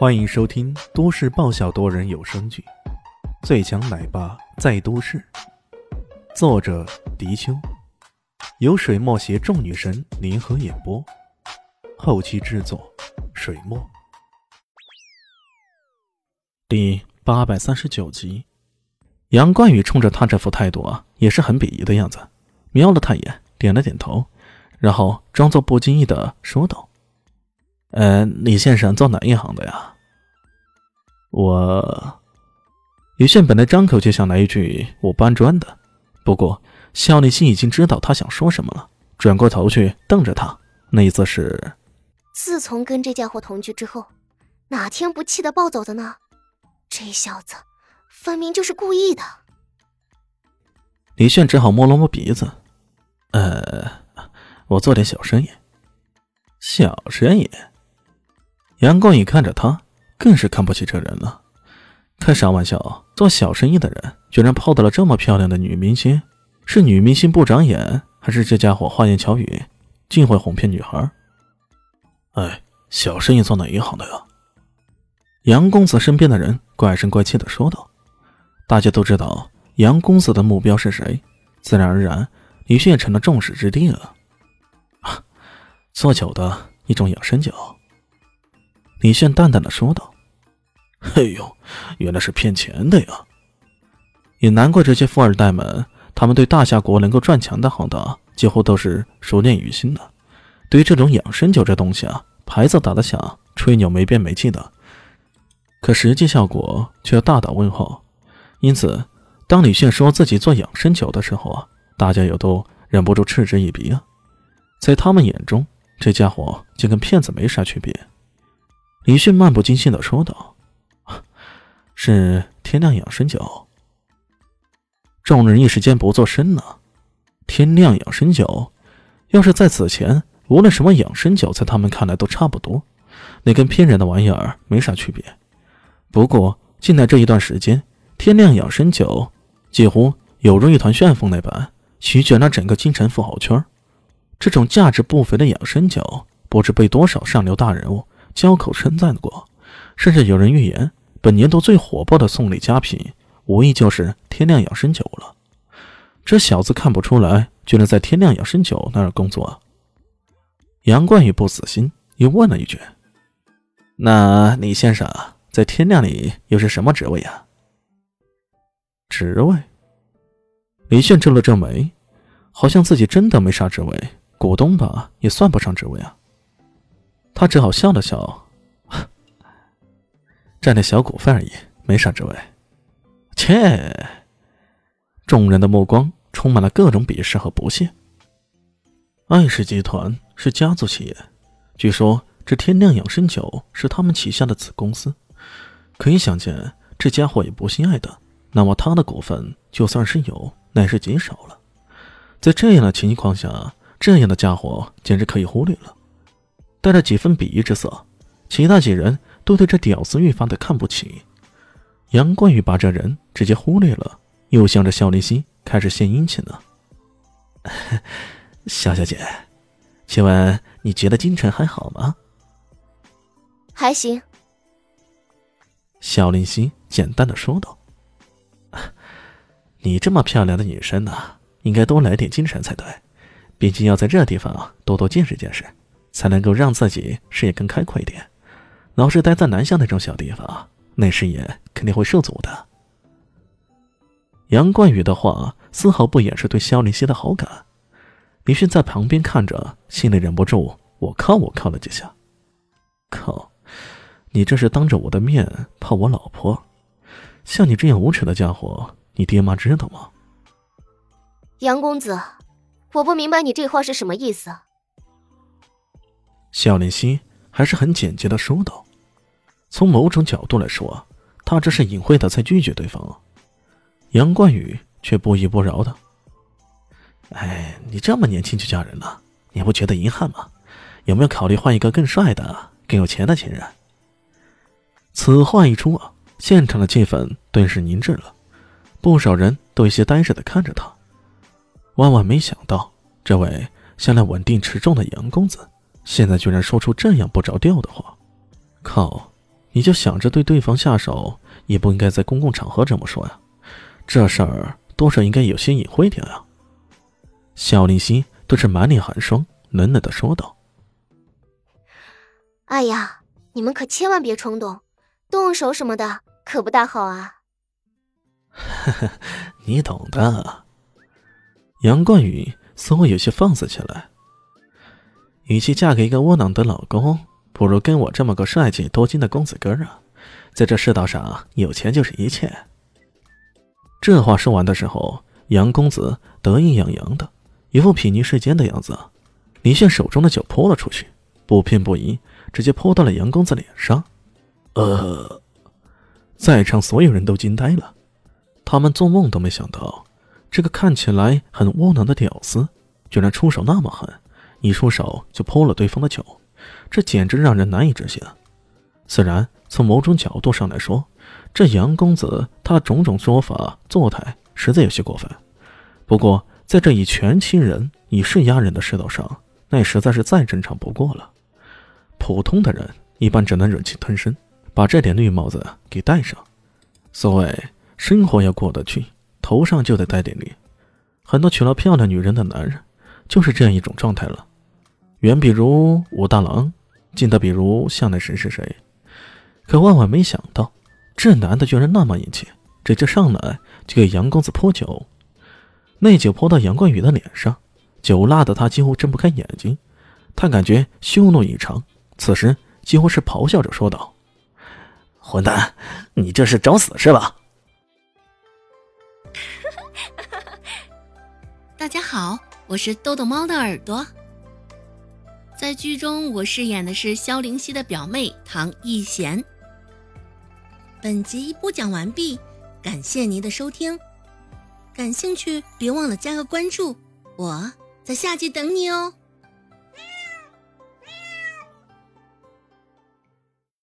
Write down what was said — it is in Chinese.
欢迎收听都市爆笑多人有声剧《最强奶爸在都市》，作者：迪秋，由水墨携众女神联合演播，后期制作：水墨。第八百三十九集，杨冠宇冲着他这副态度啊，也是很鄙夷的样子，瞄了他一眼，点了点头，然后装作不经意的说道。呃，李先生做哪一行的呀？我，李炫本来张口就想来一句“我搬砖的”，不过肖立新已经知道他想说什么了，转过头去瞪着他，那意思是：自从跟这家伙同居之后，哪天不气得暴走的呢？这小子分明就是故意的。李炫只好摸了摸鼻子，呃，我做点小生意。小生意。杨光宇看着他，更是看不起这人了。开啥玩笑？做小生意的人居然泡到了这么漂亮的女明星？是女明星不长眼，还是这家伙花言巧语，尽会哄骗女孩？哎，小生意做哪一行的呀？杨公子身边的人怪声怪气的说道：“大家都知道杨公子的目标是谁，自然而然，李迅也成了众矢之的了。啊，做酒的一种养生酒。”李炫淡淡的说道：“哎呦，原来是骗钱的呀！也难怪这些富二代们，他们对大夏国能够赚钱的行当，几乎都是熟练于心的。对于这种养生酒这东西啊，牌子打得响，吹牛没边没际的，可实际效果却要大打问号。因此，当李炫说自己做养生酒的时候啊，大家也都忍不住嗤之以鼻啊。在他们眼中，这家伙就跟骗子没啥区别。”李迅漫不经心的说道：“是天亮养生酒。”众人一时间不作声了。天亮养生酒，要是在此前，无论什么养生酒，在他们看来都差不多，那跟骗人的玩意儿没啥区别。不过近来这一段时间，天亮养生酒几乎有如一团旋风那般，席卷了整个京城富豪圈。这种价值不菲的养生酒，不知被多少上流大人物。交口称赞过，甚至有人预言，本年度最火爆的送礼佳品，无疑就是天亮养生酒了。这小子看不出来，居然在天亮养生酒那儿工作。杨冠宇不死心，又问了一句：“那李先生在天亮里又是什么职位啊？”职位？李炫皱了皱眉，好像自己真的没啥职位，股东吧，也算不上职位啊。他只好笑了笑，占点小股份而已，没啥职位。切！众人的目光充满了各种鄙视和不屑。爱氏集团是家族企业，据说这天亮养生酒是他们旗下的子公司，可以想见这家伙也不姓艾的。那么他的股份就算是有，那也是极少了。在这样的情况下，这样的家伙简直可以忽略了。带着几分鄙夷之色，其他几人都对这屌丝愈发的看不起。杨冠宇把这人直接忽略了，又向着肖林熙开始献殷勤了。肖小姐，请问你觉得京城还好吗？还行。肖林熙简单的说道：“你这么漂亮的女生呢，应该多来点京城才对，毕竟要在这地方多多见识见识。”才能够让自己视野更开阔一点。老是待在南乡那种小地方，那视野肯定会受阻的。杨冠宇的话丝毫不掩饰对肖林熙的好感。李迅在旁边看着，心里忍不住我靠我靠了几下。靠，你这是当着我的面泡我老婆？像你这样无耻的家伙，你爹妈知道吗？杨公子，我不明白你这话是什么意思。肖林熙还是很简洁的说道：“从某种角度来说，他这是隐晦的在拒绝对方。”杨冠宇却不依不饶的：“哎，你这么年轻就嫁人了，你不觉得遗憾吗？有没有考虑换一个更帅的、更有钱的情人？”此话一出啊，现场的气氛顿时凝滞了，不少人都有些呆滞的看着他。万万没想到，这位向来稳定持重的杨公子。现在居然说出这样不着调的话，靠！你就想着对对方下手，也不应该在公共场合这么说呀。这事儿多少应该有些隐晦点啊。肖林熙对着满脸寒霜，冷冷的说道：“哎呀，你们可千万别冲动，动手什么的可不大好啊。”“呵呵，你懂的。”杨冠宇似乎有些放肆起来。与其嫁给一个窝囊的老公，不如跟我这么个帅气多金的公子哥啊！在这世道上，有钱就是一切。这话说完的时候，杨公子得意洋洋的，一副睥睨世间的样子。李炫手中的酒泼了出去，不偏不倚，直接泼到了杨公子脸上。呃，在场所有人都惊呆了，他们做梦都没想到，这个看起来很窝囊的屌丝，居然出手那么狠，一出手就泼了对方的酒，这简直让人难以置信。虽然从某种角度上来说，这杨公子他的种种说法作态实在有些过分，不过在这以权欺人、以势压人的世道上，那也实在是再正常不过了。普通的人一般只能忍气吞声，把这点绿帽子给戴上。所谓生活要过得去，头上就得戴点绿。很多娶了漂亮女人的男人，就是这样一种状态了。远比如武大郎，近的比如向来神是谁？可万万没想到。这男的居然那么硬气，直接上来就给杨公子泼酒。那酒泼到杨冠宇的脸上，酒辣的他几乎睁不开眼睛。他感觉羞怒异常，此时几乎是咆哮着说道：“混蛋，你这是找死是吧？”大家好，我是豆豆猫的耳朵。在剧中，我饰演的是萧灵溪的表妹唐艺贤。本集播讲完毕，感谢您的收听。感兴趣别忘了加个关注，我在下集等你哦。